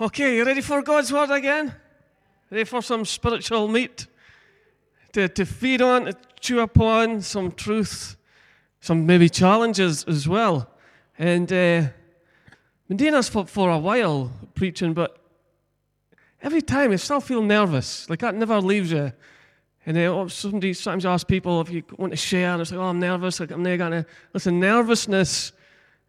Okay, you ready for God's word again? Ready for some spiritual meat? To, to feed on, to chew upon some truth, some maybe challenges as well. And uh, this for, for a while, preaching, but every time I still feel nervous. Like that never leaves you. And uh, somebody sometimes ask people if you want to share, and it's like, oh, I'm nervous. Like I'm never gonna listen. Nervousness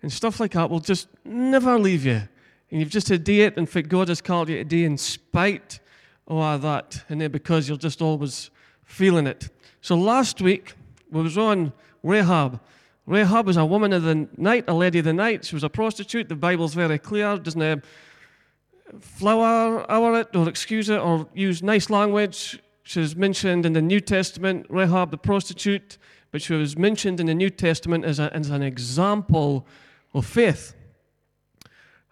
and stuff like that will just never leave you. And you've just had it, and God has called you to do in spite of that, and then because you're just always feeling it. So last week we was on Rahab. Rahab was a woman of the night, a lady of the night. She was a prostitute. The Bible's very clear. Doesn't have flower over it or excuse it or use nice language. She's mentioned in the New Testament, Rahab the prostitute, but she was mentioned in the New Testament as, a, as an example of faith.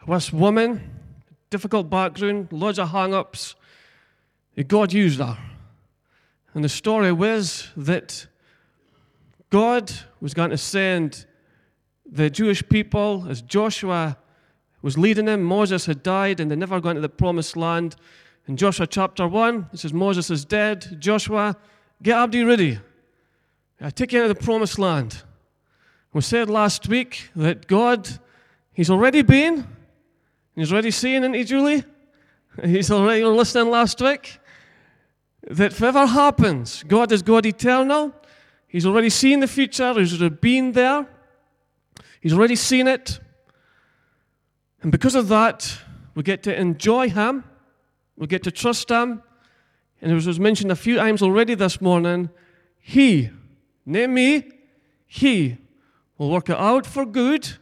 This woman, difficult background, loads of hang ups, God used her. And the story was that God was going to send the Jewish people as Joshua was leading them. Moses had died and they never got into the promised land. In Joshua chapter 1, it says, Moses is dead. Joshua, get Abdi ready. I take you into the promised land. We said last week that God, He's already been, He's already seen into Julie. He's already listening last week. That whatever happens, God is God eternal. He's already seen the future, He's already been there, He's already seen it. And because of that, we get to enjoy Him, we get to trust Him. And as was mentioned a few times already this morning, He, name me, He will work it out for good,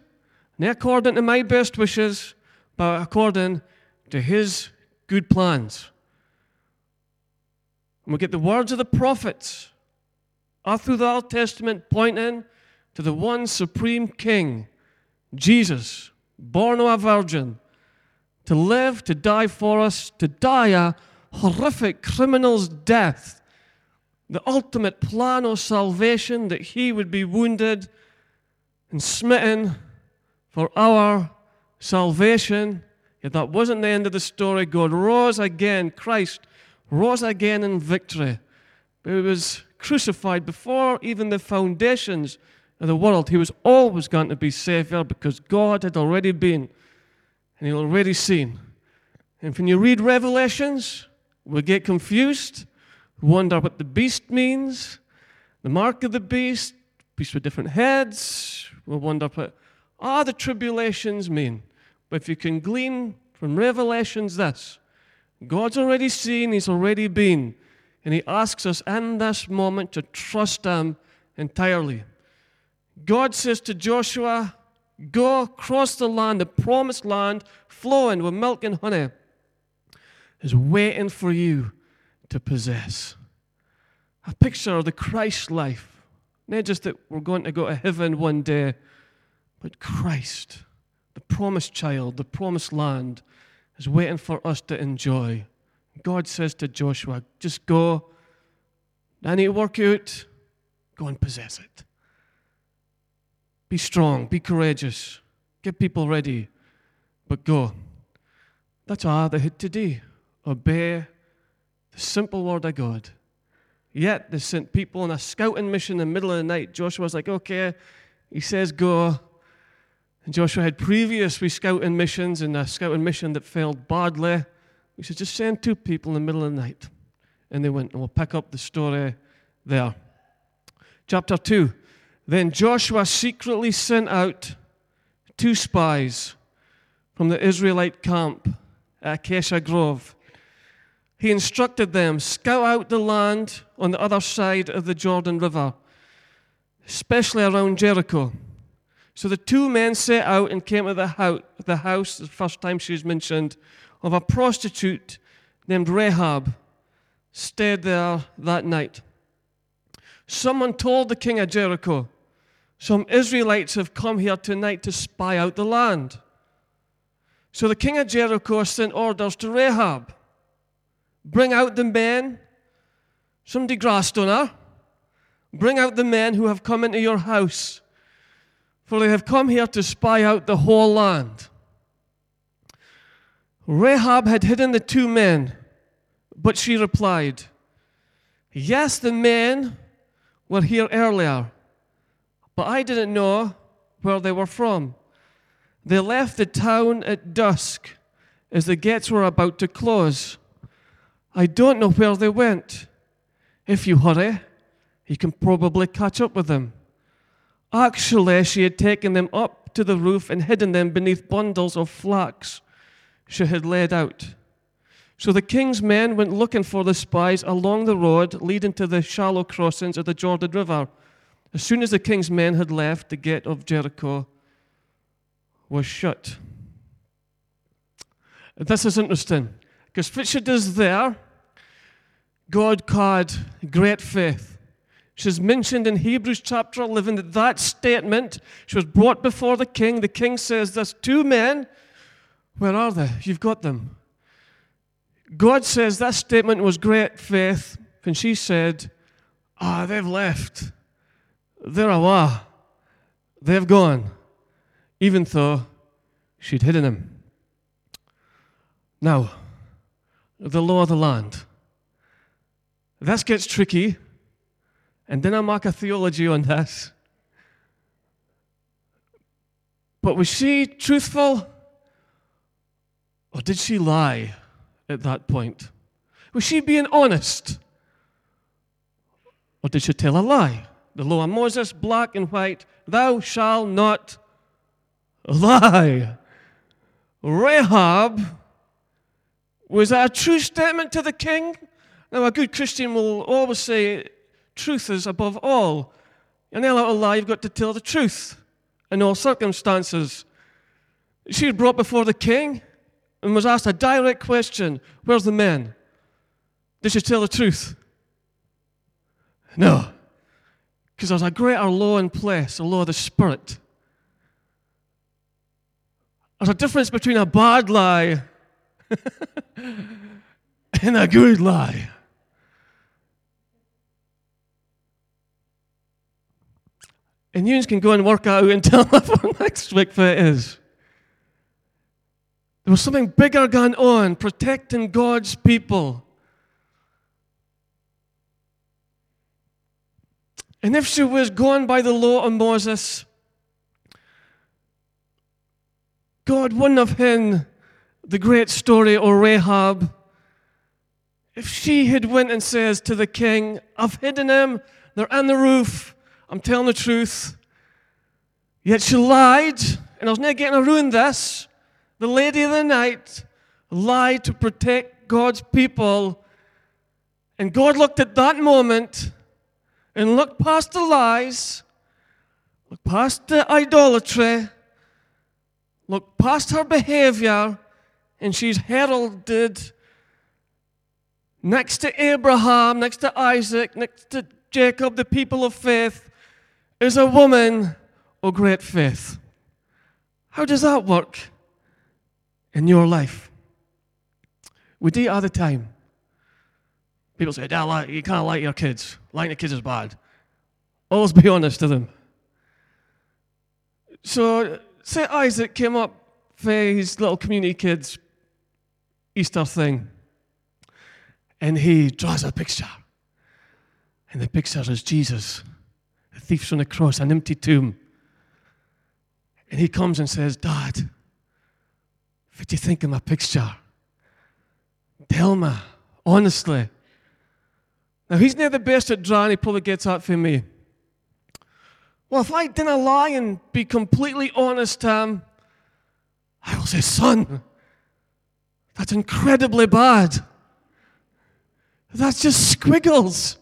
not according to my best wishes, but according to His good plans. And we get the words of the prophets all through the Old Testament pointing to the one supreme King, Jesus, born of a virgin, to live, to die for us, to die a horrific criminal's death, the ultimate plan of salvation that he would be wounded and smitten for our salvation. Yet that wasn't the end of the story. God rose again, Christ rose again in victory. He was crucified before even the foundations of the world. He was always going to be Savior because God had already been and He'd already seen. And when you read Revelations, we get confused, wonder what the beast means, the mark of the beast, beast with different heads. We wonder what all the tribulations mean. But if you can glean from Revelations this, God's already seen, He's already been. And He asks us in this moment to trust Him entirely. God says to Joshua, Go across the land, the promised land, flowing with milk and honey, is waiting for you to possess. A picture of the Christ life. Not just that we're going to go to heaven one day, but Christ, promised child, the promised land, is waiting for us to enjoy. God says to Joshua, just go. I need to work out. Go and possess it. Be strong, be courageous, get people ready, but go. That's all they had to do. Obey the simple word of God. Yet they sent people on a scouting mission in the middle of the night. Joshua's like, okay. He says, go. And Joshua had previously scouting missions and a scouting mission that failed badly. He said, just send two people in the middle of the night. And they went, and we'll pick up the story there. Chapter 2. Then Joshua secretly sent out two spies from the Israelite camp at Acacia Grove. He instructed them, scout out the land on the other side of the Jordan River, especially around Jericho. So the two men set out and came to the house, the house, the first time she was mentioned, of a prostitute named Rahab, stayed there that night. Someone told the king of Jericho, Some Israelites have come here tonight to spy out the land. So the king of Jericho sent orders to Rahab Bring out the men, somebody grassed on her, bring out the men who have come into your house for they have come here to spy out the whole land. Rahab had hidden the two men, but she replied, Yes, the men were here earlier, but I didn't know where they were from. They left the town at dusk as the gates were about to close. I don't know where they went. If you hurry, you can probably catch up with them. Actually, she had taken them up to the roof and hidden them beneath bundles of flax she had laid out. So the king's men went looking for the spies along the road leading to the shallow crossings of the Jordan River. As soon as the king's men had left, the gate of Jericho was shut. This is interesting because she does there, God called great faith. She's mentioned in Hebrews chapter 11 that that statement, she was brought before the king. The king says, There's two men. Where are they? You've got them. God says that statement was great faith when she said, Ah, they've left. They're away. They've gone. Even though she'd hidden him. Now, the law of the land. This gets tricky, and then I make a theology on this. But was she truthful? Or did she lie at that point? Was she being honest? Or did she tell a lie? The law of Moses, black and white, thou shalt not lie. Rahab was that a true statement to the king? Now, a good Christian will always say truth is above all. In a little lie, you've got to tell the truth in all circumstances. She was brought before the king and was asked a direct question Where's the men? Did she tell the truth? No. Because there's a greater law in place, a law of the Spirit. There's a difference between a bad lie and a good lie. And you can go and work out and tell me for next week what it is. There was something bigger going on, protecting God's people. And if she was gone by the law of Moses, God wouldn't have hidden the great story of Rahab. If she had went and says to the king, I've hidden him, they're on the roof, I'm telling the truth. Yet she lied, and I was not getting to ruin this the lady of the night, lied to protect God's people. And God looked at that moment and looked past the lies, looked past the idolatry, looked past her behavior, and she's heralded next to Abraham, next to Isaac, next to Jacob, the people of faith, is a woman of great faith. How does that work? in your life. We do all the time. People say, Dad, you can't like your kids. Liking the kids is bad. Always be honest to them. So, say Isaac came up for his little community kids' Easter thing, and he draws a picture. And the picture is Jesus, the thief's on the cross, an empty tomb. And he comes and says, Dad, what do you think of my picture? Tell me, honestly. Now, he's near the best at drawing, he probably gets that for me. Well, if I didn't lie and be completely honest, Tom, I will say, son, that's incredibly bad. That's just squiggles.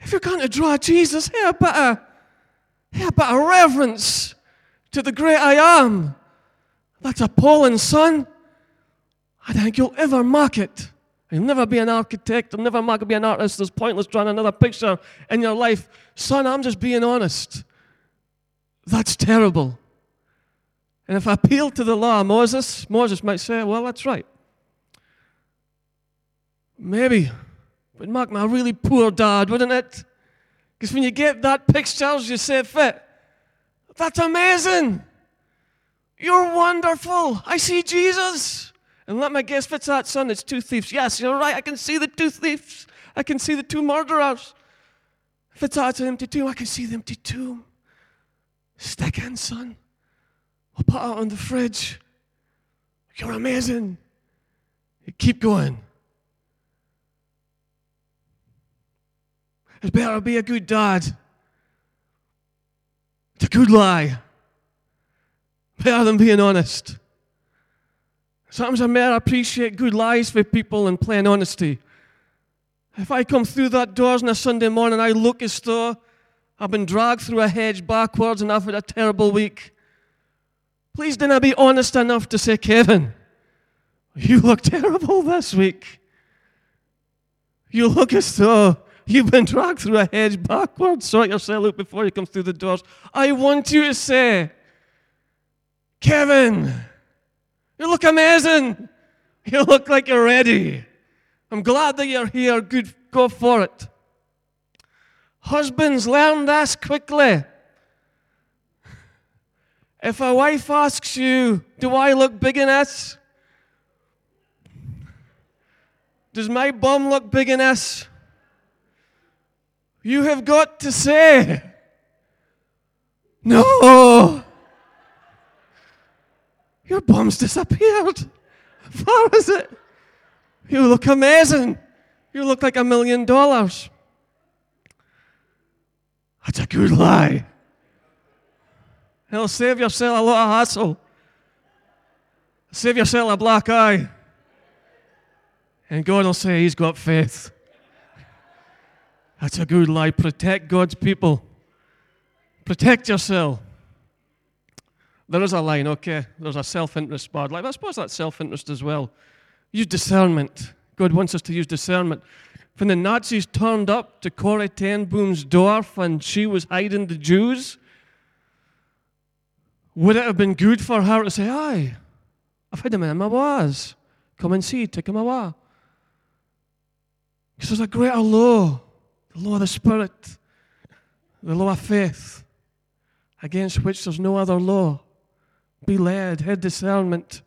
If you're going to draw Jesus, hey, a of, a reverence to the great I am. That's appalling, son. I don't think you'll ever mark it. You'll never be an architect. You'll never mark be an artist. It's pointless drawing another picture in your life. Son, I'm just being honest. That's terrible. And if I appeal to the law of Moses, Moses might say, well, that's right. Maybe. But mark my really poor dad, wouldn't it? Because when you get that picture, you say, fit. That's amazing. You're wonderful. I see Jesus. And let my guess, what's that, son? It's two thieves. Yes, you're right. I can see the two thieves. I can see the two murderers. If it's out an empty tomb, I can see the empty tomb. Stick in, son. We'll put it on the fridge. You're amazing. Keep going. It's better to be a good dad. It's a good lie. Better than being honest. Sometimes I may appreciate good lies for people and plain honesty. If I come through that doors on a Sunday morning, I look as though I've been dragged through a hedge backwards and I've had a terrible week. Please didn't I be honest enough to say, Kevin, you look terrible this week. You look as though you've been dragged through a hedge backwards. Sort yourself out before you come through the doors. I want you to say, Kevin, you look amazing. You look like you're ready. I'm glad that you're here. Good, go for it. Husbands, learn this quickly. If a wife asks you, Do I look big in this? Does my bum look big in this? You have got to say, No. Your bum's disappeared. How is it? You look amazing. You look like a million dollars. That's a good lie. It'll save yourself a lot of hassle. Save yourself a black eye. And God will say, He's got faith. That's a good lie. Protect God's people. Protect yourself. There is a line, okay? There's a self interest line. I suppose that's self interest as well. Use discernment. God wants us to use discernment. When the Nazis turned up to Corrie ten Boom's and she was hiding the Jews, would it have been good for her to say, Aye, I've hid him in my was. Come and see, take him away. Because there's a greater law, the law of the Spirit, the law of faith, against which there's no other law. Be led, head discernment.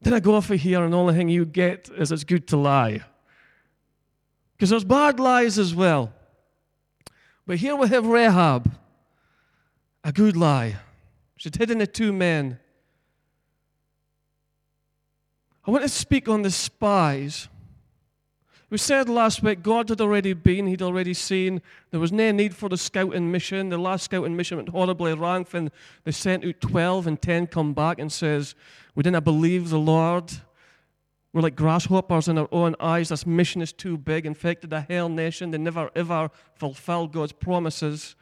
Then I go off of here, and the only thing you get is it's good to lie. Because there's bad lies as well. But here we have Rahab, a good lie. She'd hidden the two men. I want to speak on the spies. We said last week God had already been, He'd already seen. There was no need for the scouting mission. The last scouting mission went horribly wrong when they sent out 12 and 10 come back and says, We didn't believe the Lord. We're like grasshoppers in our own eyes. This mission is too big. Infected a hell nation. They never ever fulfilled God's promises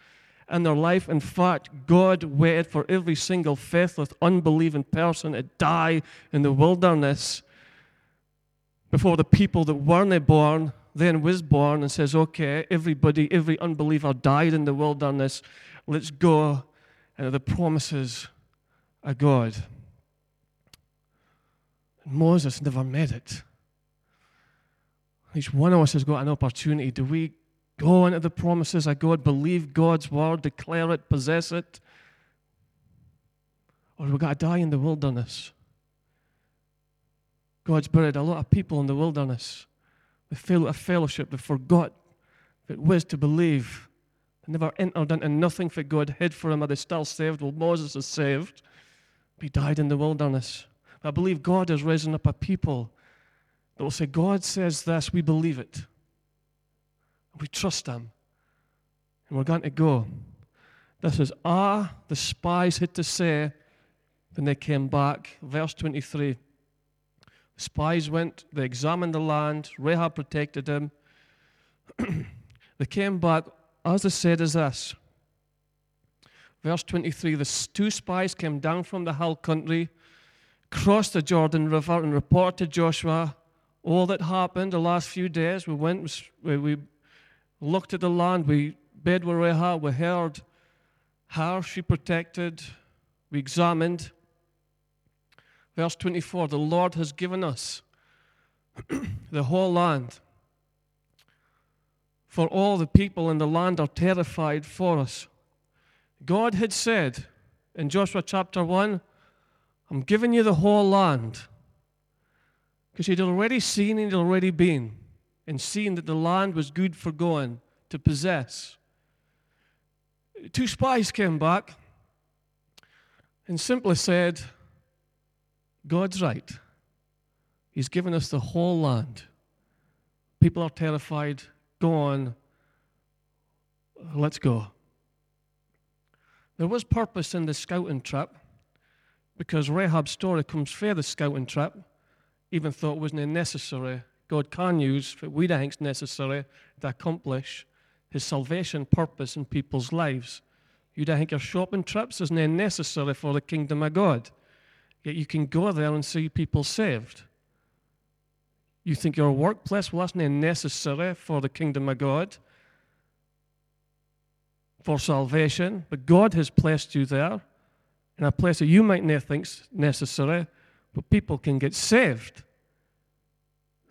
in their life. In fact, God waited for every single faithless, unbelieving person to die in the wilderness before the people that weren't born then was born and says, okay, everybody, every unbeliever died in the wilderness. Let's go. And the promises of God. And Moses never made it. Each one of us has got an opportunity. Do we go into the promises of God, believe God's word, declare it, possess it? Or we got to die in the wilderness? God's buried a lot of people in the wilderness. They failed a fellowship. They forgot it was to believe. They never entered into nothing for God hid for them. Are they still saved? Well, Moses is saved. He died in the wilderness. I believe God has risen up a people that will say, God says this, we believe it. We trust Him. And we're going to go. This is ah, the spies had to say when they came back. Verse 23. Spies went, they examined the land, Rahab protected him. they came back, as they said, as this. Verse 23 The two spies came down from the hill country, crossed the Jordan River, and reported to Joshua all that happened the last few days. We went, we looked at the land, we bed with Rahab, we heard how she protected, we examined. Verse 24 The Lord has given us the whole land. For all the people in the land are terrified for us. God had said in Joshua chapter 1, I'm giving you the whole land. Because he'd already seen and he'd already been and seen that the land was good for going to possess. Two spies came back and simply said, God's right. He's given us the whole land. People are terrified. Go on. Let's go. There was purpose in the scouting trip because Rahab's story comes from the scouting trip, even though it wasn't necessary. God can use what we think is necessary to accomplish his salvation purpose in people's lives. You don't think your shopping trips isn't necessary for the kingdom of God. Yet you can go there and see people saved. You think your workplace, not necessary for the kingdom of God, for salvation, but God has placed you there in a place that you might not think necessary, but people can get saved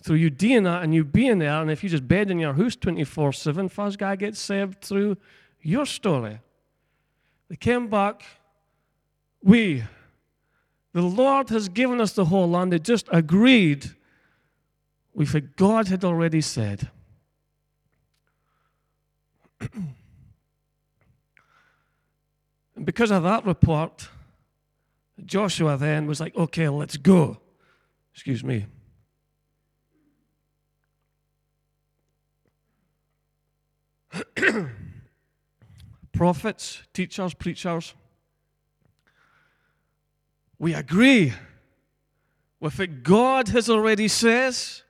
through you doing that and you being there. And if you just bed in your house 24 7, first guy gets saved through your story. They came back. We, the Lord has given us the whole land. They just agreed with what God had already said. and because of that report, Joshua then was like, okay, let's go. Excuse me. Prophets, teachers, preachers, we agree with what God has already says,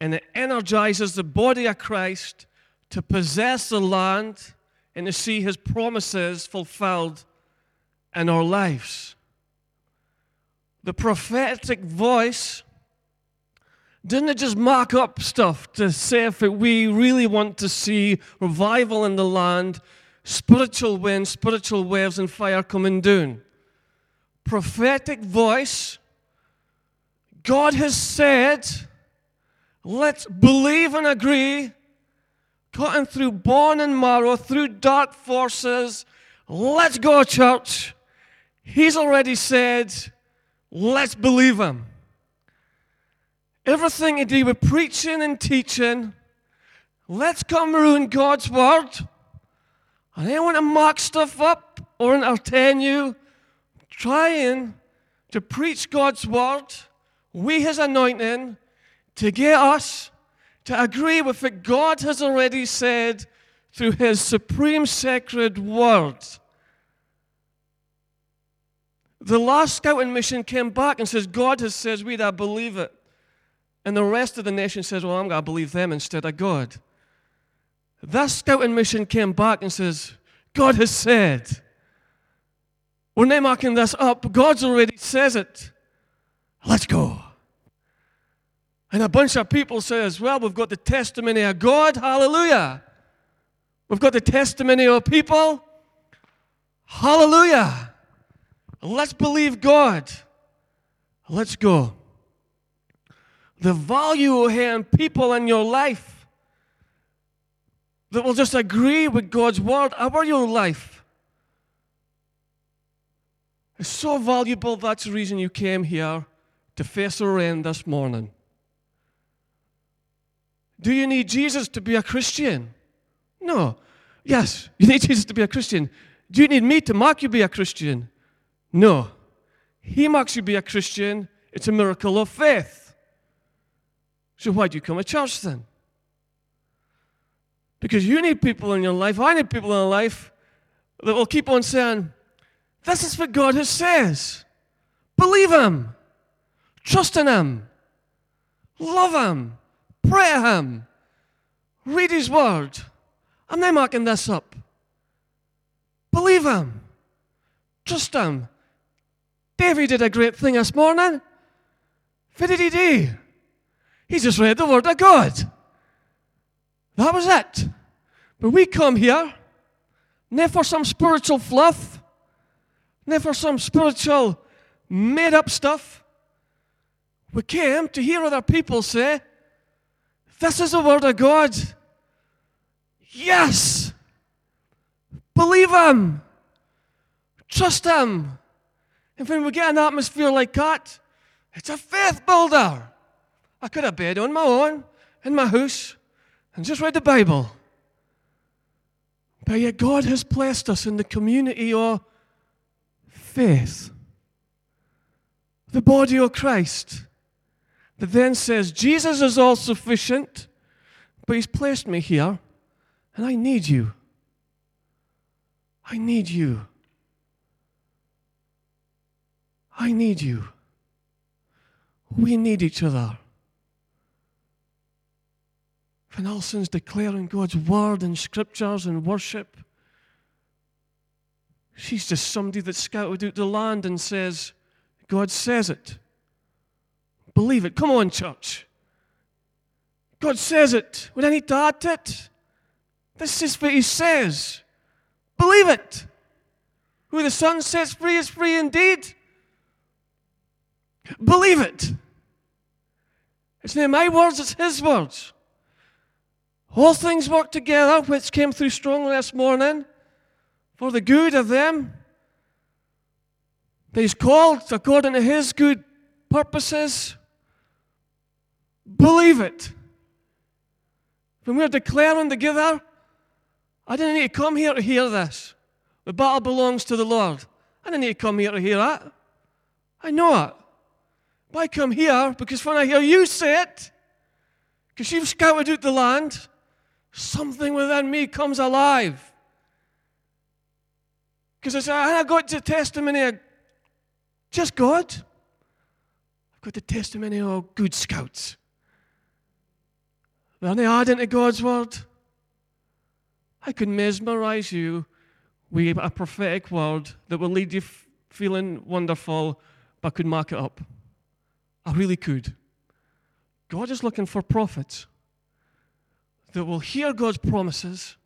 and it energizes the body of Christ to possess the land and to see his promises fulfilled in our lives. The prophetic voice didn't it just mark up stuff to say if we really want to see revival in the land, spiritual wind, spiritual waves, and fire coming down? Prophetic voice, God has said, let's believe and agree, cutting through bone and marrow, through dark forces. Let's go, church. He's already said, let's believe him. Everything to do with preaching and teaching. Let's come ruin God's word. I don't want to mock stuff up or entertain you. Trying to preach God's word, we his anointing, to get us to agree with what God has already said through his supreme sacred word. The last scouting mission came back and says, God has says we that believe it. And the rest of the nation says, Well, I'm going to believe them instead of God. That scouting mission came back and says, God has said. We're not marking this up. God's already says it. Let's go. And a bunch of people says, Well, we've got the testimony of God. Hallelujah. We've got the testimony of people. Hallelujah. Let's believe God. Let's go the value here and people in your life that will just agree with God's word about your life. It's so valuable. That's the reason you came here to face the rain this morning. Do you need Jesus to be a Christian? No. Yes, you need Jesus to be a Christian. Do you need me to mark you be a Christian? No. He marks you be a Christian. It's a miracle of faith. So why do you come to church then? Because you need people in your life, I need people in my life that will keep on saying, This is what God has says. Believe Him. Trust in Him. Love Him. Pray Him. Read His Word. I'm not marking this up. Believe Him. Trust Him. David did a great thing this morning. What did he do? He just read the Word of God. That was it. But we come here, not for some spiritual fluff, for some spiritual made up stuff. We came to hear other people say, This is the Word of God. Yes. Believe Him. Trust Him. And when we get an atmosphere like that, it's a faith builder. I could have bed on my own in my house and just read the Bible. But yet, God has blessed us in the community of faith, the body of Christ, that then says, Jesus is all sufficient, but He's placed me here, and I need you. I need you. I need you. We need each other. Van Alson's declaring God's word and scriptures and worship. She's just somebody that scouted out the land and says, God says it. Believe it. Come on, church. God says it. Need to add it. This is what He says. Believe it. Who the Son sets free is free indeed. Believe it. It's not my words, it's His words. All things work together, which came through strongly this morning, for the good of them that He's called according to His good purposes. Believe it. When we're declaring together, I didn't need to come here to hear this. The battle belongs to the Lord. I didn't need to come here to hear that. I know it. But I come here because when I hear you say it, because you've scouted out the land, something within me comes alive. Because I, I got the testimony of just God. I've got the testimony of good scouts. They're not adding to God's word. I could mesmerize you with a prophetic word that will lead you f- feeling wonderful, but could mark it up. I really could. God is looking for prophets that will hear God's promises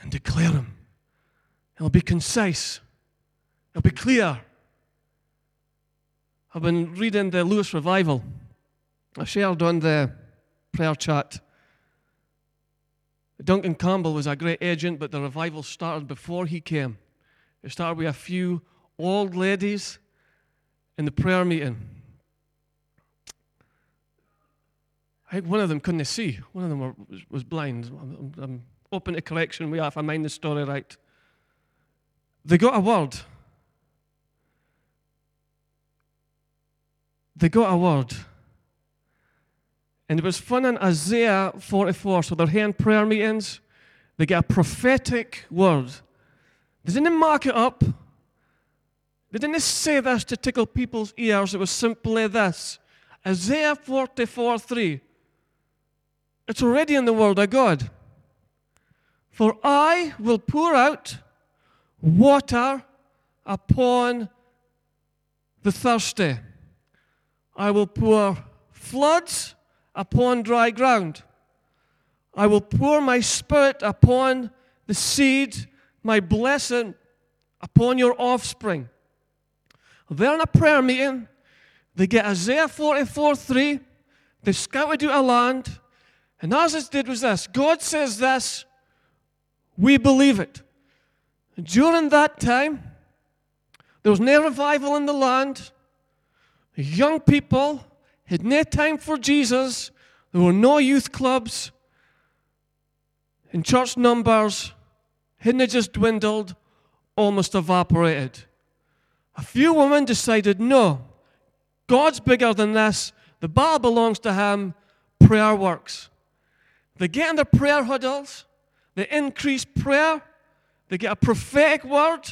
and declare them. It'll be concise, it'll be clear. I've been reading the Lewis Revival. I shared on the prayer chat. Duncan Campbell was a great agent, but the revival started before he came. It started with a few old ladies in the prayer meeting. I think one of them couldn't see. One of them were, was blind. I'm, I'm open to correction we if I mind the story right. They got a word. They got a word. And it was fun in Isaiah 44. So they're here in prayer meetings. They get a prophetic word. They didn't mark it up. They didn't say this to tickle people's ears. It was simply this Isaiah 44 3. It's already in the Word of God. For I will pour out water upon the thirsty. I will pour floods upon dry ground. I will pour my spirit upon the seed, my blessing upon your offspring. They're in a prayer meeting. They get Isaiah 44 3. They scouted out a land. And all it did was this God says this, we believe it. During that time, there was no revival in the land. Young people had no time for Jesus. There were no youth clubs. And church numbers hadn't just dwindled, almost evaporated. A few women decided, no, God's bigger than this. The battle belongs to Him. Prayer works. They get in their prayer huddles, they increase prayer, they get a prophetic word.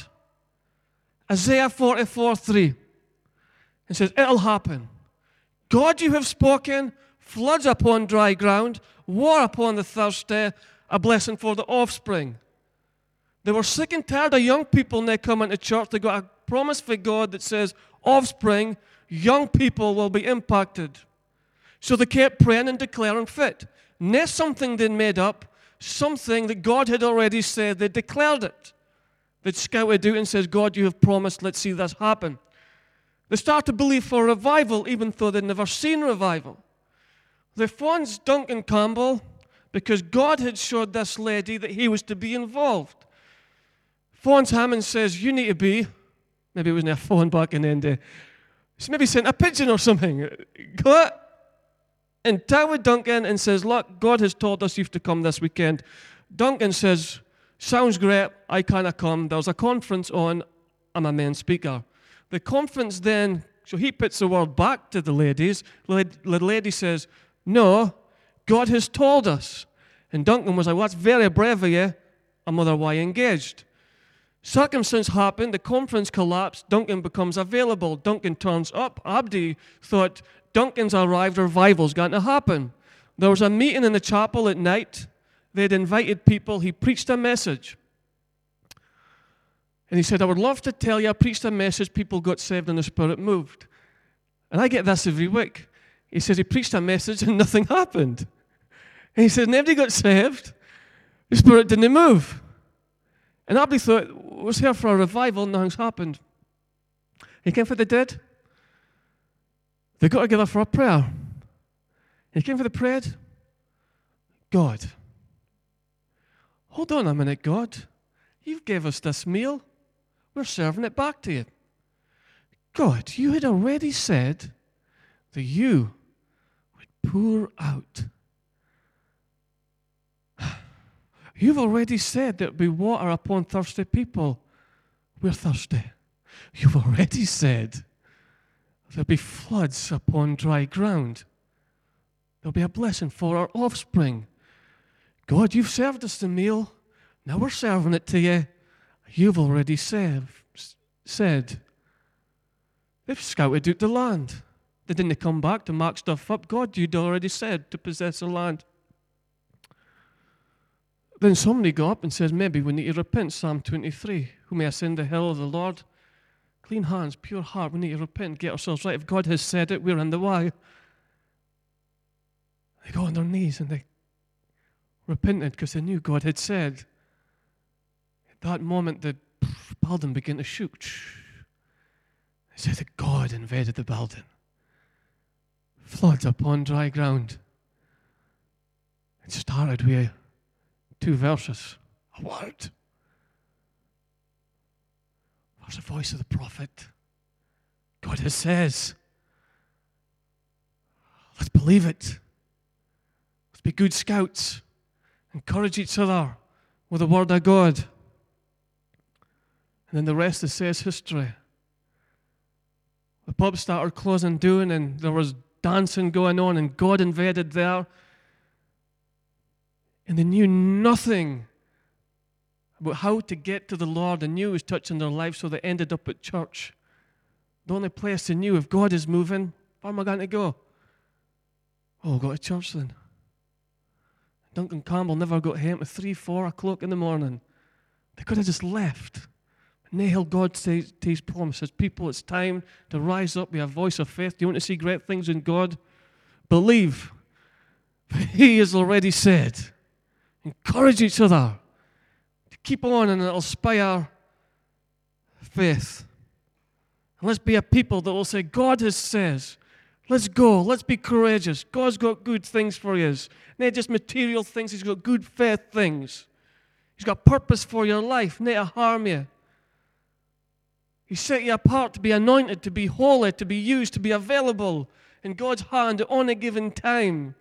Isaiah 44 3. It says, It'll happen. God, you have spoken, floods upon dry ground, war upon the thirsty, a blessing for the offspring. They were sick and tired of young people now coming to church. They got a promise for God that says, offspring, young people will be impacted. So they kept praying and declaring fit. Not something they made up, something that God had already said. They declared it. They'd scouted out and said, God, you have promised, let's see this happen. They start to believe for revival, even though they'd never seen revival. They phones Duncan Campbell because God had showed this lady that he was to be involved. Phones Hammond says, You need to be Maybe it wasn't a phone back in the day. He's eh, maybe sent a pigeon or something. And with Duncan and says, Look, God has told us you've to come this weekend. Duncan says, Sounds great, I can't come. There's a conference on, I'm a main speaker. The conference then, so he puts the word back to the ladies. The lady says, No, God has told us. And Duncan was like, Well, that's very brave of you. I'm otherwise engaged. Circumstance happened, the conference collapsed, Duncan becomes available. Duncan turns up. Abdi thought, Duncan's arrived, revival's going to happen. There was a meeting in the chapel at night. They'd invited people. He preached a message. And he said, I would love to tell you, I preached a message, people got saved and the Spirit moved. And I get this every week. He says he preached a message and nothing happened. And he says, nobody got saved. The Spirit didn't move. And Abdi thought, was here for a revival, and nothing's happened. He came for the dead. They got together for a prayer. He came for the prayer. God. Hold on a minute, God. You've gave us this meal. We're serving it back to you. God, you had already said that you would pour out. You've already said there'll be water upon thirsty people. We're thirsty. You've already said there'll be floods upon dry ground. There'll be a blessing for our offspring. God, you've served us the meal. Now we're serving it to you. You've already served, said. They've scouted out the land. They didn't come back to mark stuff up. God, you'd already said to possess the land. Then somebody got up and says, maybe we need to repent, Psalm 23. Who may ascend the hill of the Lord? Clean hands, pure heart. We need to repent, and get ourselves right. If God has said it, we're in the way. They go on their knees and they repented because they knew God had said. At that moment, the building began to shoot. They said that God invaded the building. Floods upon dry ground. It started with two verses, a word. There's the voice of the prophet. God has says. Let's believe it. Let's be good scouts. Encourage each other with the word of God. And then the rest is says history. The pub started closing down and there was dancing going on and God invaded there and they knew nothing how to get to the Lord. They knew He was touching their life, so they ended up at church. The only place they knew if God is moving, where am I going to go? Oh, go to church then. Duncan Campbell never got home at three, four o'clock in the morning. They could have just left. Nahal God says to his promises, people, it's time to rise up, be a voice of faith. Do you want to see great things in God? Believe. He has already said. Encourage each other keep on and it'll inspire faith. And let's be a people that will say, God has says, let's go, let's be courageous. God's got good things for you. Not just material things, He's got good faith things. He's got purpose for your life, not to harm you. He set you apart to be anointed, to be holy, to be used, to be available in God's hand on a given time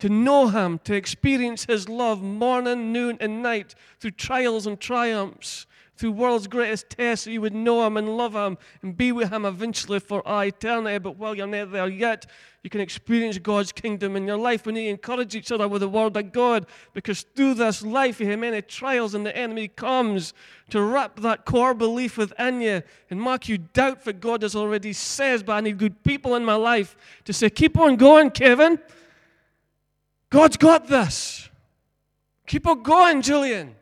to know Him, to experience His love morning, noon, and night through trials and triumphs, through world's greatest tests, you would know Him and love Him and be with Him eventually for eternity. But while you're not there yet, you can experience God's kingdom in your life. We need to encourage each other with the Word of God because through this life, you have many trials, and the enemy comes to wrap that core belief within you and make you doubt what God has already says. But I need good people in my life to say, Keep on going, Kevin. God's got this. Keep on going, Julian.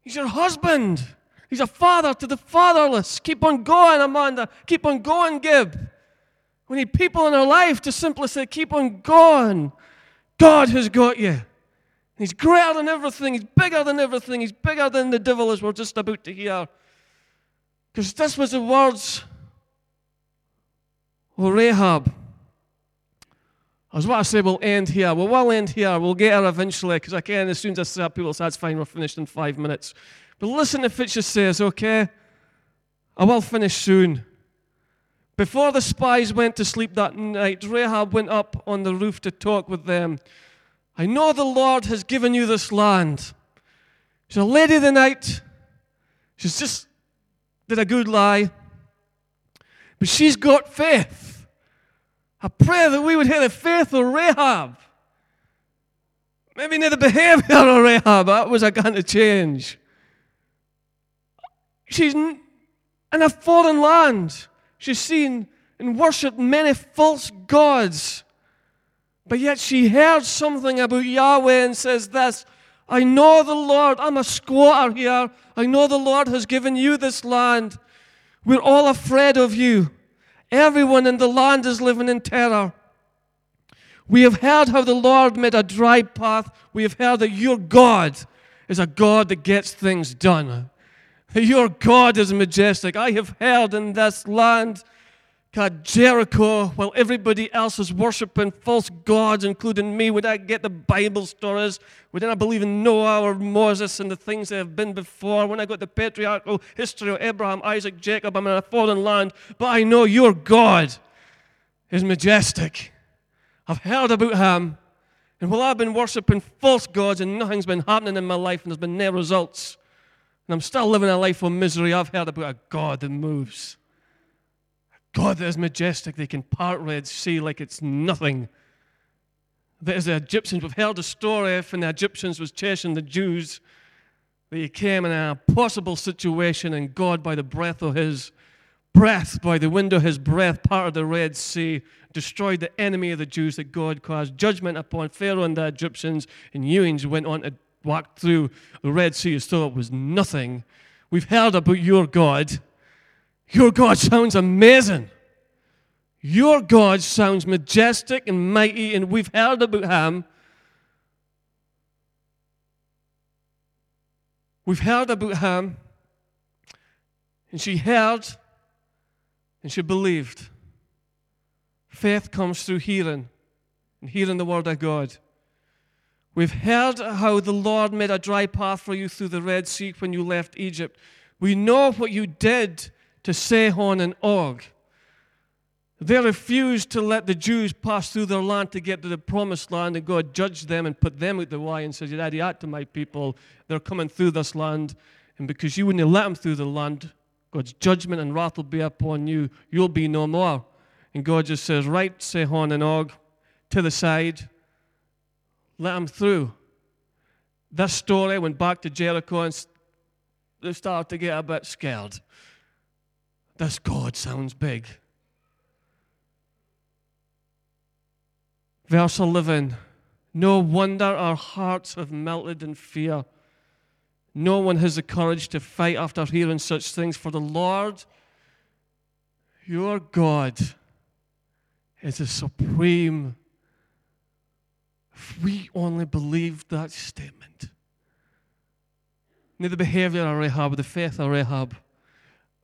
He's your husband. He's a father to the fatherless. Keep on going, Amanda. Keep on going, Gib. We need people in our life to simply say, Keep on going. God has got you. He's greater than everything. He's bigger than everything. He's bigger than the devil, as we're just about to hear. Because this was the words of Rahab. I was about to say we'll end here. Well, we'll end here. We'll get her eventually because I can. As soon as I start, people say that's fine. We're finished in five minutes. But listen to Fitch says, okay? I will finish soon. Before the spies went to sleep that night, Rahab went up on the roof to talk with them. I know the Lord has given you this land. She's a lady of the night. She's just did a good lie. But she's got faith. I pray that we would hear the faith of Rahab. Maybe not the behavior of Rahab. That was a going to change. She's in a foreign land. She's seen and worshipped many false gods. But yet she heard something about Yahweh and says this I know the Lord. I'm a squatter here. I know the Lord has given you this land. We're all afraid of you. Everyone in the land is living in terror. We have heard how the Lord made a dry path. We have heard that your God is a God that gets things done. Your God is majestic. I have heard in this land God, Jericho, while everybody else is worshiping false gods, including me, would I get the Bible stories? Would I believe in Noah or Moses and the things that have been before? When I got the patriarchal history of Abraham, Isaac, Jacob, I'm in a foreign land, but I know your God is majestic. I've heard about him. And while I've been worshiping false gods and nothing's been happening in my life and there's been no results, and I'm still living a life of misery, I've heard about a God that moves. God that is majestic, they can part Red Sea like it's nothing. That as the Egyptians, we've heard a story if the Egyptians was chasing the Jews, they came in a possible situation, and God, by the breath of his breath, by the wind of his breath, parted the Red Sea, destroyed the enemy of the Jews that God caused judgment upon Pharaoh and the Egyptians, and Ewings went on to walk through the Red Sea as though it was nothing. We've heard about your God. Your God sounds amazing. Your God sounds majestic and mighty, and we've heard about him. We've heard about him, and she heard, and she believed. Faith comes through hearing, and hearing the word of God. We've heard how the Lord made a dry path for you through the Red Sea when you left Egypt. We know what you did to Sihon and Og. They refused to let the Jews pass through their land to get to the promised land, and God judged them and put them out the way and said, You daddy out to my people. They're coming through this land, and because you wouldn't let them through the land, God's judgment and wrath will be upon you. You'll be no more. And God just says, Right, Sihon and Og, to the side, let them through. This story went back to Jericho, and they started to get a bit scared. This God sounds big. Verse 11 No wonder our hearts have melted in fear. No one has the courage to fight after hearing such things, for the Lord, your God, is a supreme. If we only believed that statement. neither the behavior of Rahab, the faith of Rahab,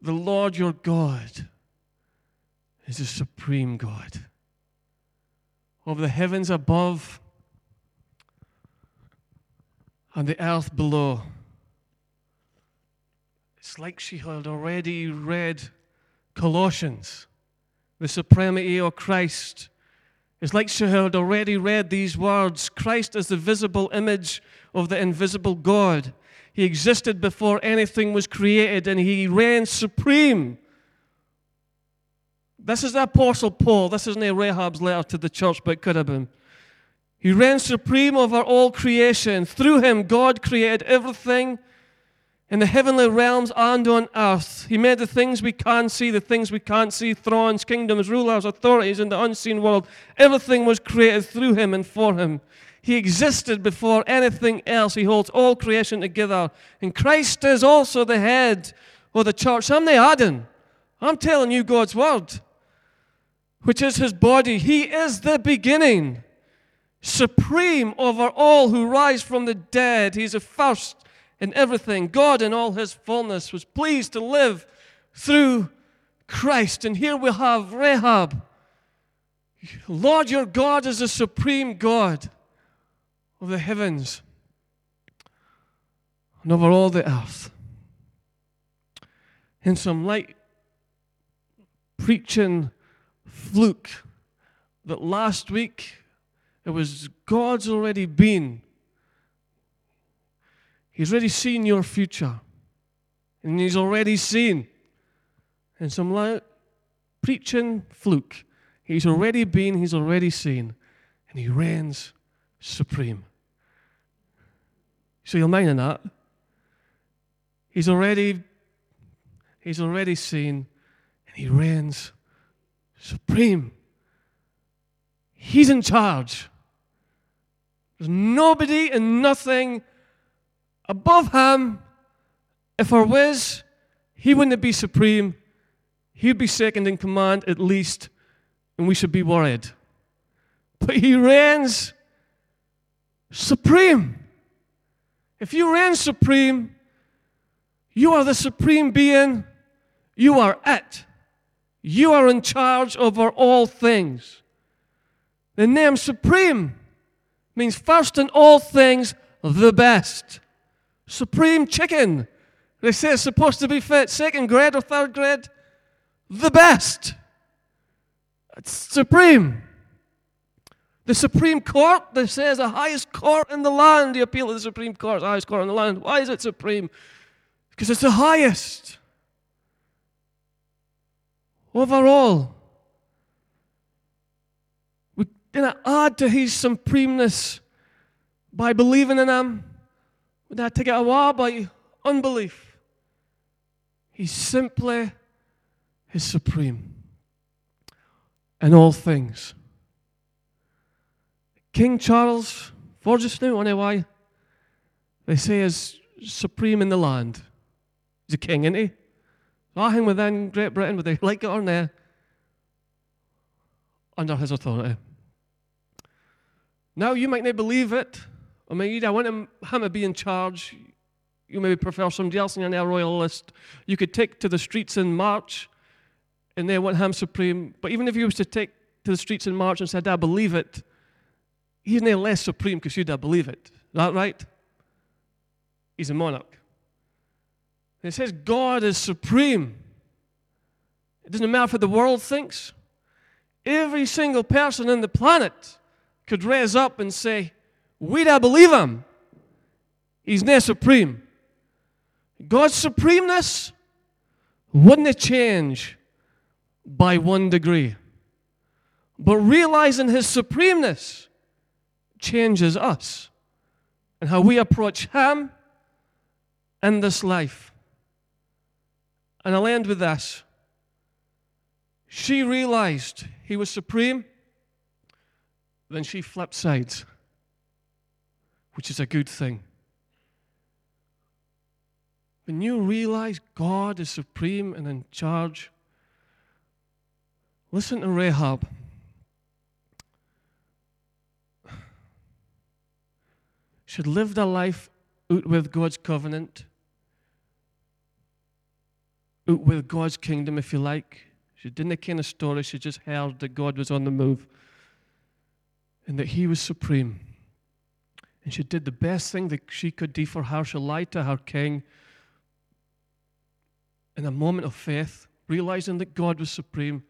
the Lord your God is a supreme God. Of the heavens above and the earth below. It's like she had already read Colossians, the supremacy of Christ. It's like she had already read these words Christ is the visible image of the invisible God. He existed before anything was created and he reigns supreme. This is the Apostle Paul. This isn't Rahab's letter to the church, but could have been. He reigns supreme over all creation. Through him, God created everything in the heavenly realms and on earth. He made the things we can see, the things we can't see thrones, kingdoms, rulers, authorities in the unseen world. Everything was created through him and for him. He existed before anything else. He holds all creation together. And Christ is also the head of the church. I'm the adding. I'm telling you God's word, which is his body. He is the beginning, supreme over all who rise from the dead. He's the first in everything. God, in all his fullness, was pleased to live through Christ. And here we have Rahab Lord, your God is the supreme God of the heavens and over all the earth. In some light preaching fluke that last week it was God's already been. He's already seen your future. And He's already seen. In some light preaching fluke, He's already been, He's already seen. And He reigns supreme. So you'll mind in that. He's already, he's already seen, and he reigns supreme. He's in charge. There's nobody and nothing above him. If there was, he wouldn't be supreme. He'd be second in command at least, and we should be worried. But he reigns supreme. If you reign supreme, you are the supreme being. You are it. You are in charge over all things. The name supreme means first in all things, the best. Supreme chicken. They say it's supposed to be fit second grade or third grade. The best. It's supreme. The Supreme Court, they say, is the highest court in the land. The appeal to the Supreme Court, the highest court in the land. Why is it supreme? Because it's the highest. Overall, we didn't add to his supremeness by believing in him. We didn't take it away by unbelief. He's simply his supreme in all things. King Charles, for just now, anyway, they say is supreme in the land. He's a king, isn't he? Ah, Nothing within Great Britain, whether they like it or not, under his authority. Now, you might not believe it. I mean, you don't want him, him to be in charge. You maybe prefer somebody else on your royal list. You could take to the streets in March and they want him supreme. But even if you was to take to the streets in March and said, I believe it, he's no less supreme because you don't believe it. Is that right? He's a monarch. And it says God is supreme. It doesn't matter what the world thinks. Every single person on the planet could raise up and say, We don't believe him. He's not supreme. God's supremeness wouldn't change by one degree. But realizing his supremeness changes us and how we approach Him in this life. And I'll end with this. She realized He was supreme, then she flipped sides, which is a good thing. When you realize God is supreme and in charge, listen to Rahab. She lived a life out with God's covenant, out with God's kingdom, if you like. She didn't kind of story, she just heard that God was on the move and that He was supreme. And she did the best thing that she could do for her. She lied to her king in a moment of faith, realizing that God was supreme.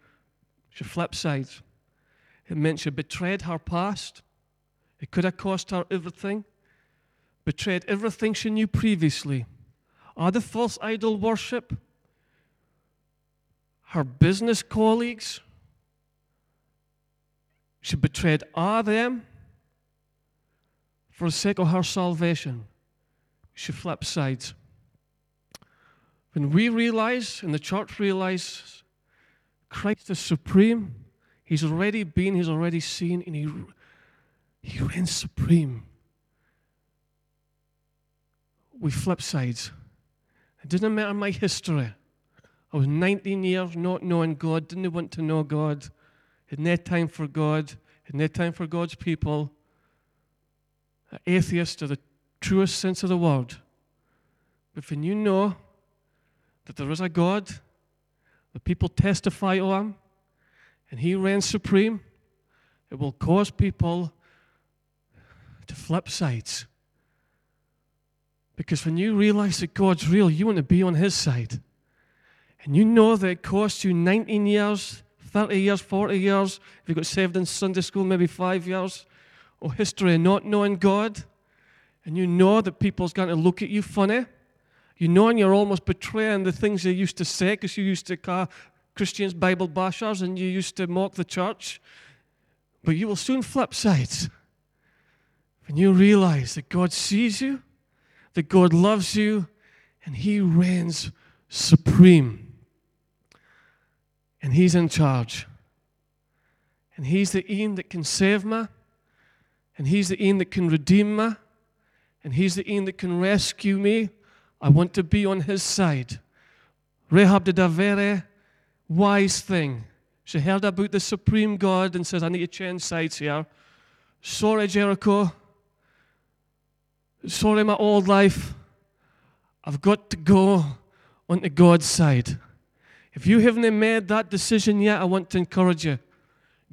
She flipped sides. It meant she betrayed her past. It could have cost her everything betrayed everything she knew previously. The false idol worship, her business colleagues, she betrayed all them for the sake of her salvation. She flipped sides. When we realize, and the church realizes, Christ is supreme, He's already been, He's already seen, and He, he reigns supreme we flip sides. It didn't matter my history. I was 19 years not knowing God, didn't want to know God, had no time for God, had no time for God's people. An atheist to the truest sense of the word. But when you know that there is a God, the people testify of Him, and He reigns supreme, it will cause people to flip sides. Because when you realize that God's real, you want to be on His side. And you know that it costs you 19 years, 30 years, 40 years, if you got saved in Sunday school, maybe five years, or history of not knowing God. And you know that people's going to look at you funny. You know, and you're almost betraying the things you used to say because you used to call Christians Bible bashers and you used to mock the church. But you will soon flip sides when you realize that God sees you, that God loves you, and He reigns supreme. And He's in charge. And He's the Ian that can save me. And He's the Ian that can redeem me. And He's the Ian that can rescue me I want to be on his side. Rahab did a very wise thing. She heard about the supreme God and says, I need to change sides here. Sorry, Jericho. Sorry, my old life. I've got to go onto God's side. If you haven't made that decision yet, I want to encourage you.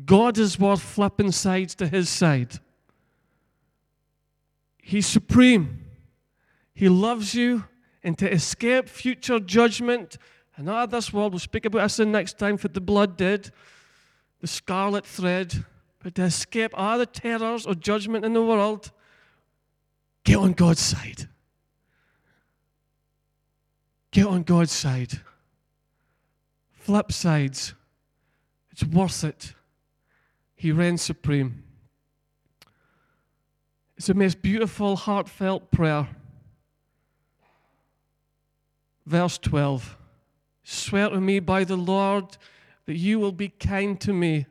God is worth flipping sides to his side. He's supreme. He loves you and to escape future judgment. And ah, this world, we'll speak about this in next time, for the blood did, the scarlet thread. But to escape all the terrors of judgment in the world, get on God's side. Get on God's side. Flip sides. It's worth it. He reigns supreme. It's the most beautiful, heartfelt prayer. Verse 12 Swear to me by the Lord that you will be kind to me.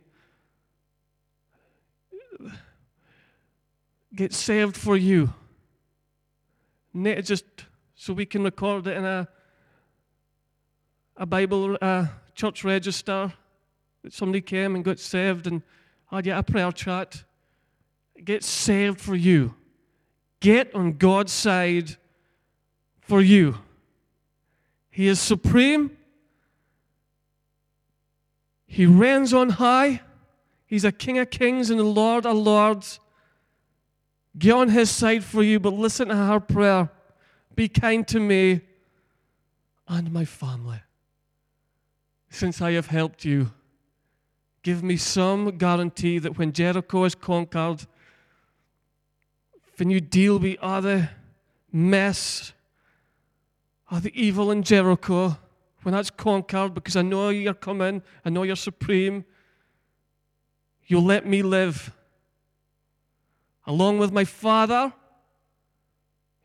Get saved for you. Not just so we can record it in a, a Bible, a church register that somebody came and got saved and had yeah, a prayer chat. Get saved for you. Get on God's side for you. He is supreme. He reigns on high. He's a King of kings and a Lord of lords. Get on his side for you, but listen to her prayer. Be kind to me and my family. Since I have helped you, give me some guarantee that when Jericho is conquered, when you deal with other mess oh, the evil in Jericho, when that's conquered, because I know you're coming, I know you're supreme, you'll let me live. Along with my Father,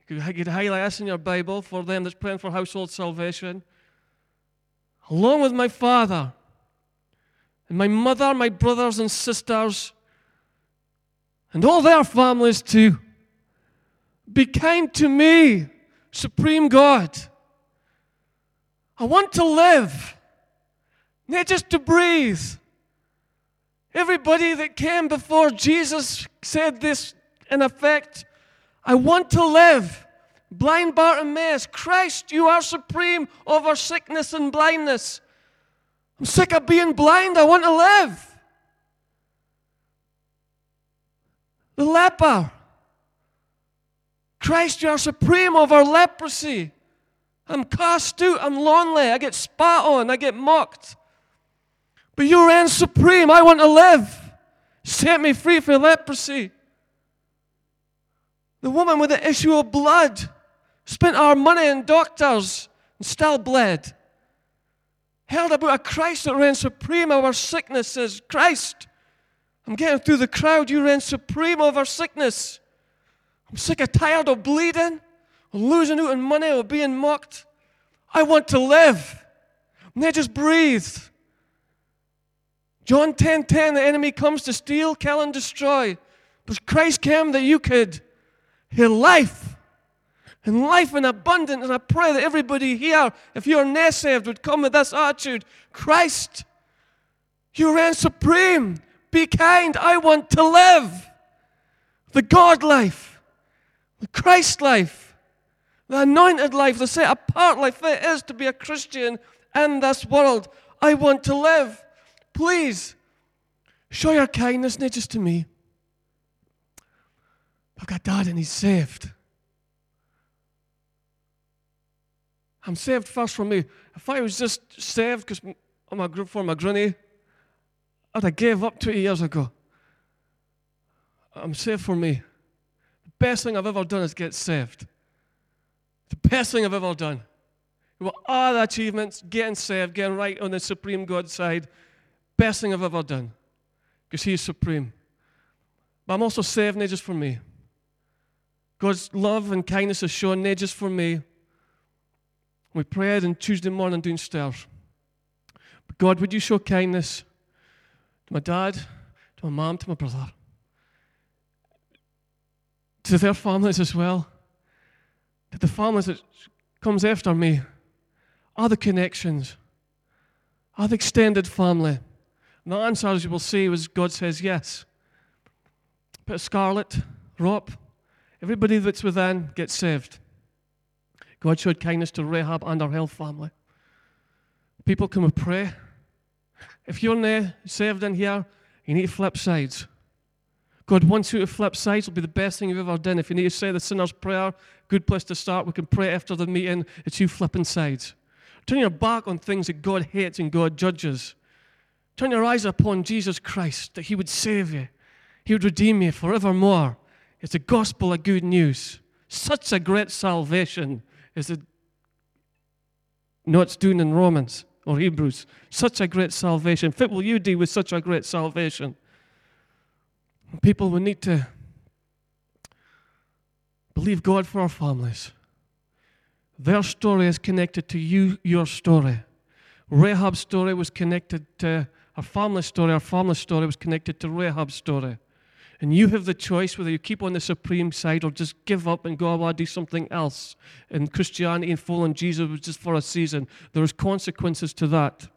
you could highlight this in your Bible for them that's praying for household salvation. Along with my Father, and my mother, my brothers and sisters, and all their families too. Be kind to me, Supreme God. I want to live, not just to breathe. Everybody that came before Jesus said this in effect I want to live. Blind Bartimaeus, Christ, you are supreme over sickness and blindness. I'm sick of being blind. I want to live. The leper, Christ, you are supreme over leprosy. I'm cast out. I'm lonely. I get spat on. I get mocked. But you reign supreme. I want to live. Set me free from leprosy. The woman with the issue of blood spent our money in doctors and still bled. Heard about a Christ that reigns supreme over sicknesses. Christ, I'm getting through the crowd. You reign supreme over sickness. I'm sick and tired of bleeding of losing out on money or being mocked. I want to live. Not just breathe. John 10 10, the enemy comes to steal, kill, and destroy. But Christ came that you could hear life and life in abundance. And I pray that everybody here, if you're not saved, would come with this attitude Christ, you reign supreme. Be kind. I want to live the God life, the Christ life. The anointed life, the set apart life it is to be a Christian in this world. I want to live. Please Show your kindness, not just to me. I've got dad and he's saved. I'm saved first for me. If I was just saved because I'm a group for my granny, I'd have gave up 20 years ago. I'm saved for me. The best thing I've ever done is get saved. The best thing I've ever done. With all the achievements, getting saved, getting right on the supreme God side, best thing I've ever done. Because He's supreme. But I'm also saved not just for me. God's love and kindness is shown not just for me. We prayed on Tuesday morning doing stairs. But God, would you show kindness to my dad, to my mom, to my brother, to their families as well, to the families that comes after me, other connections, other extended family. The answer, as you will see, was God says yes. But scarlet, rope, everybody that's within gets saved. God showed kindness to Rahab and her whole family. People come and pray. If you're not saved in here, you need to flip sides. God wants you to flip sides. It'll be the best thing you've ever done. If you need to say the sinner's prayer, good place to start. We can pray after the meeting. It's you flipping sides. Turn your back on things that God hates and God judges. Turn your eyes upon Jesus Christ, that He would save you, He would redeem you forevermore. It's the gospel of good news. Such a great salvation is it not it's doing in Romans or Hebrews. Such a great salvation. Fit will you do with such a great salvation? People will need to believe God for our families. Their story is connected to you, your story. Rahab's story was connected to our family story. Our family story was connected to Rahab's story. And you have the choice whether you keep on the supreme side or just give up and go, oh, I'll do something else. And Christianity and following Jesus was just for a season. There's consequences to that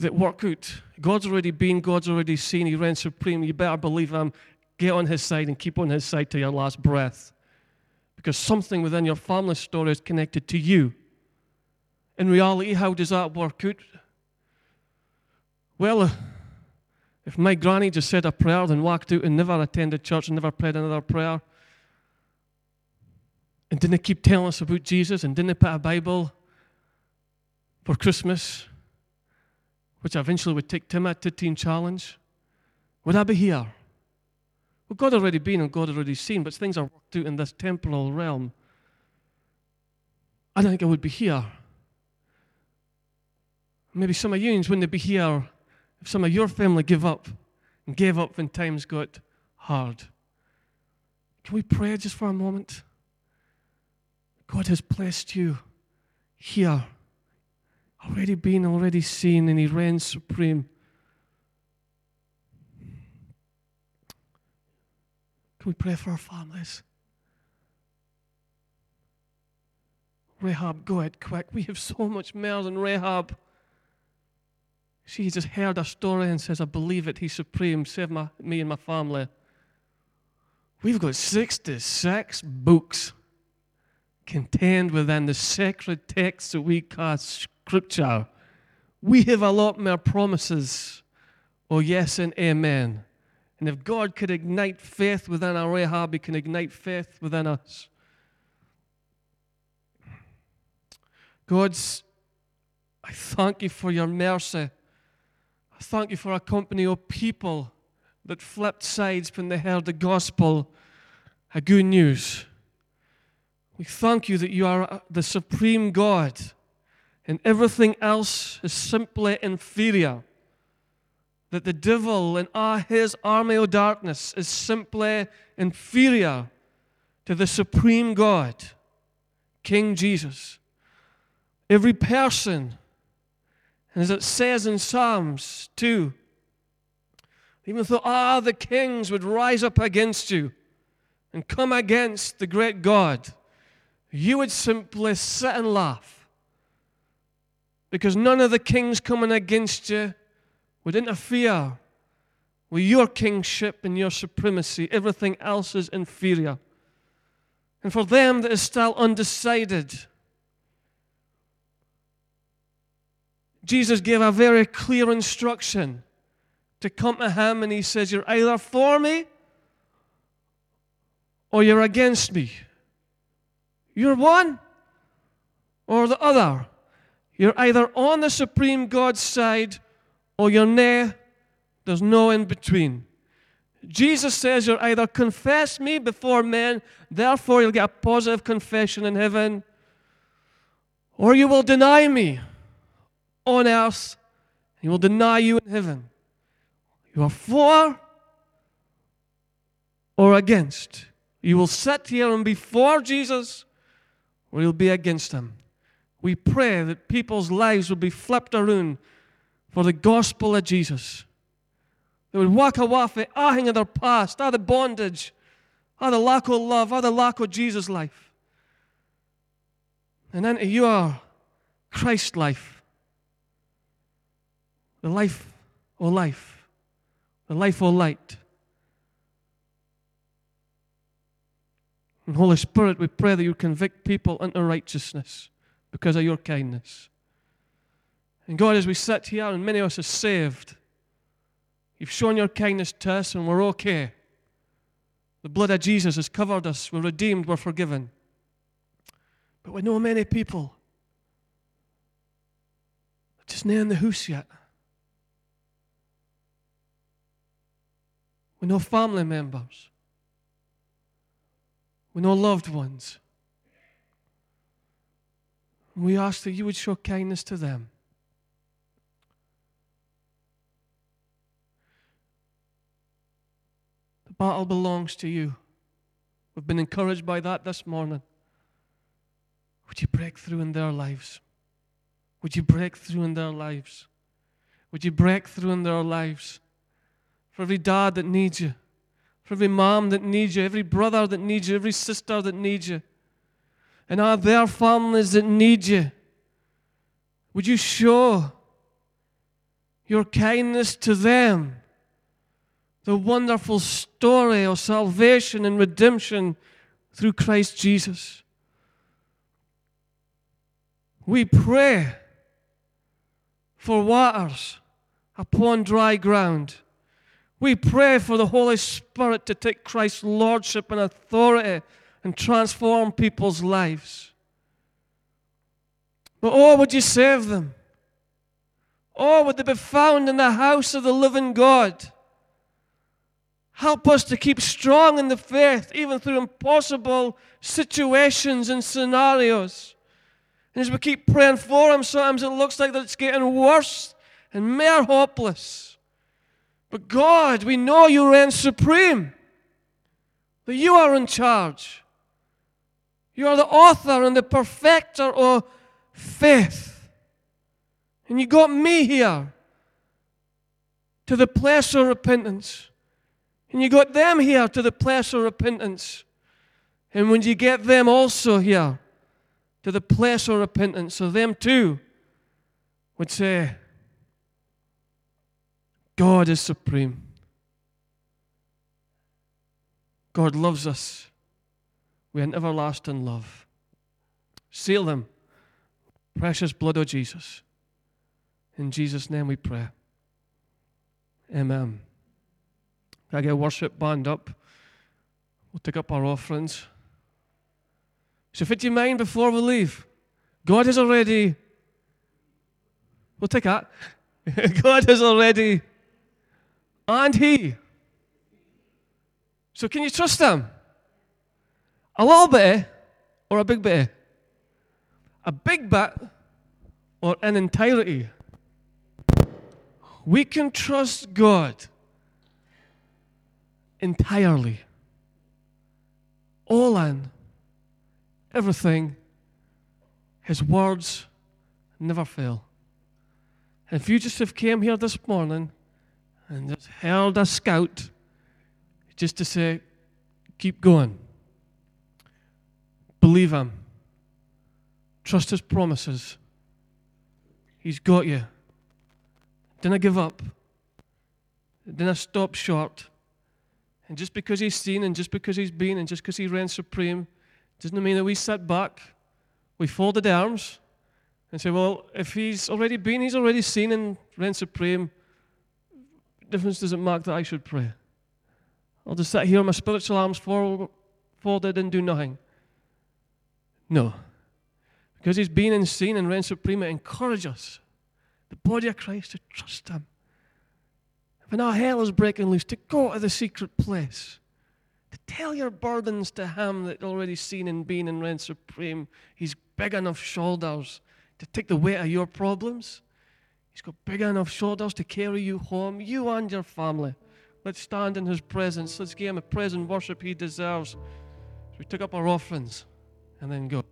that work out. God's already been, God's already seen, He reigns supreme. You better believe Him. Get on His side and keep on His side to your last breath. Because something within your family story is connected to you. In reality, how does that work out? Well, uh, if my granny just said a prayer and walked out and never attended church and never prayed another prayer, and didn't keep telling us about Jesus and didn't put a Bible for Christmas, which eventually would take Tim at teen challenge, would I be here? Well, God already been and God already seen, but things are worked out in this temporal realm. I don't think I would be here. Maybe some of you wouldn't be here if some of your family give up and gave up when times got hard. Can we pray just for a moment? God has blessed you here, already been, already seen, and He reigns supreme. Can we pray for our families? Rahab, go ahead quick. We have so much more than Rahab. She just heard a story and says, I believe it. He's supreme. Save my, me and my family. We've got 66 books contained within the sacred text that we call Scripture. We have a lot more promises. Oh, yes and amen. And if God could ignite faith within our Rahab, He can ignite faith within us. God's, I thank you for your mercy. I thank you for a company of people that flipped sides when they heard the gospel, a good news. We thank you that you are uh, the supreme God and everything else is simply inferior. That the devil and his army of darkness is simply inferior to the supreme God, King Jesus. Every person and as it says in Psalms 2, even though all the kings would rise up against you and come against the great God, you would simply sit and laugh. Because none of the kings coming against you would interfere with your kingship and your supremacy. Everything else is inferior. And for them that is still undecided, Jesus gave a very clear instruction to come to Him and He says, You're either for me or you're against me. You're one or the other. You're either on the supreme God's side or you're nay. There's no in between. Jesus says you'll either confess me before men, therefore you'll get a positive confession in heaven, or you will deny me on earth, he will deny you in heaven. You are for or against. You will sit here and be for Jesus, or you'll be against him. We pray that people's lives will be flipped around for the gospel of Jesus. They would walk away from everything of their past, all the bondage, all the lack of love, all the lack of Jesus' life. And into your Christ life. The life of life. The life of light. And Holy Spirit, we pray that you convict people into righteousness because of your kindness. And God, as we sit here and many of us are saved, you've shown your kindness to us and we're okay. The blood of Jesus has covered us. We're redeemed. We're forgiven. But we know many people just not in the house yet. We know family members. We know loved ones. We ask that you would show kindness to them. The battle belongs to you. We've been encouraged by that this morning. Would you break through in their lives? Would you break through in their lives? Would you break through in their lives? For every dad that needs you, for every mom that needs you, every brother that needs you, every sister that needs you, and are there families that need you? Would you show your kindness to them? The wonderful story of salvation and redemption through Christ Jesus. We pray for waters upon dry ground. We pray for the Holy Spirit to take Christ's lordship and authority and transform people's lives. But oh, would you save them? Oh, would they be found in the house of the living God? Help us to keep strong in the faith, even through impossible situations and scenarios. And as we keep praying for them, sometimes it looks like that it's getting worse and more hopeless. But God, we know you reign supreme, that you are in charge. You are the author and the perfecter of faith. And you got me here to the place of repentance. And you got them here to the place of repentance. And when you get them also here to the place of repentance, so them too would say, God is supreme. God loves us with an everlasting love. Seal them. Precious blood of Jesus. In Jesus' name we pray. Amen. I get worship band up. We'll take up our offerings. So, if your mind before we leave, God has already. We'll take that. God has already. And He. So, can you trust Him? A little bit or a big bit? A big bit or an entirety? We can trust God entirely. All in. Everything. His words never fail. And if you just have came here this morning and just held a scout just to say, keep going. Believe Him. Trust His promises. He's got you. Didn't give up. Didn't stop short. And just because He's seen and just because He's been and just because He reigns supreme doesn't mean that we sit back, we folded arms, and say, well, if He's already been, He's already seen and reigns supreme, difference does it make that I should pray? I'll just sit here, my spiritual arms folded and do nothing. No. Because he's been and seen and reigned supreme, encourage us, the body of Christ, to trust him. When our hell is breaking loose, to go to the secret place, to tell your burdens to him that already seen and been and reigned supreme. He's big enough shoulders to take the weight of your problems. He's got big enough shoulders to carry you home, you and your family. Let's stand in his presence. Let's give him a praise and worship he deserves. So we took up our offerings and then go.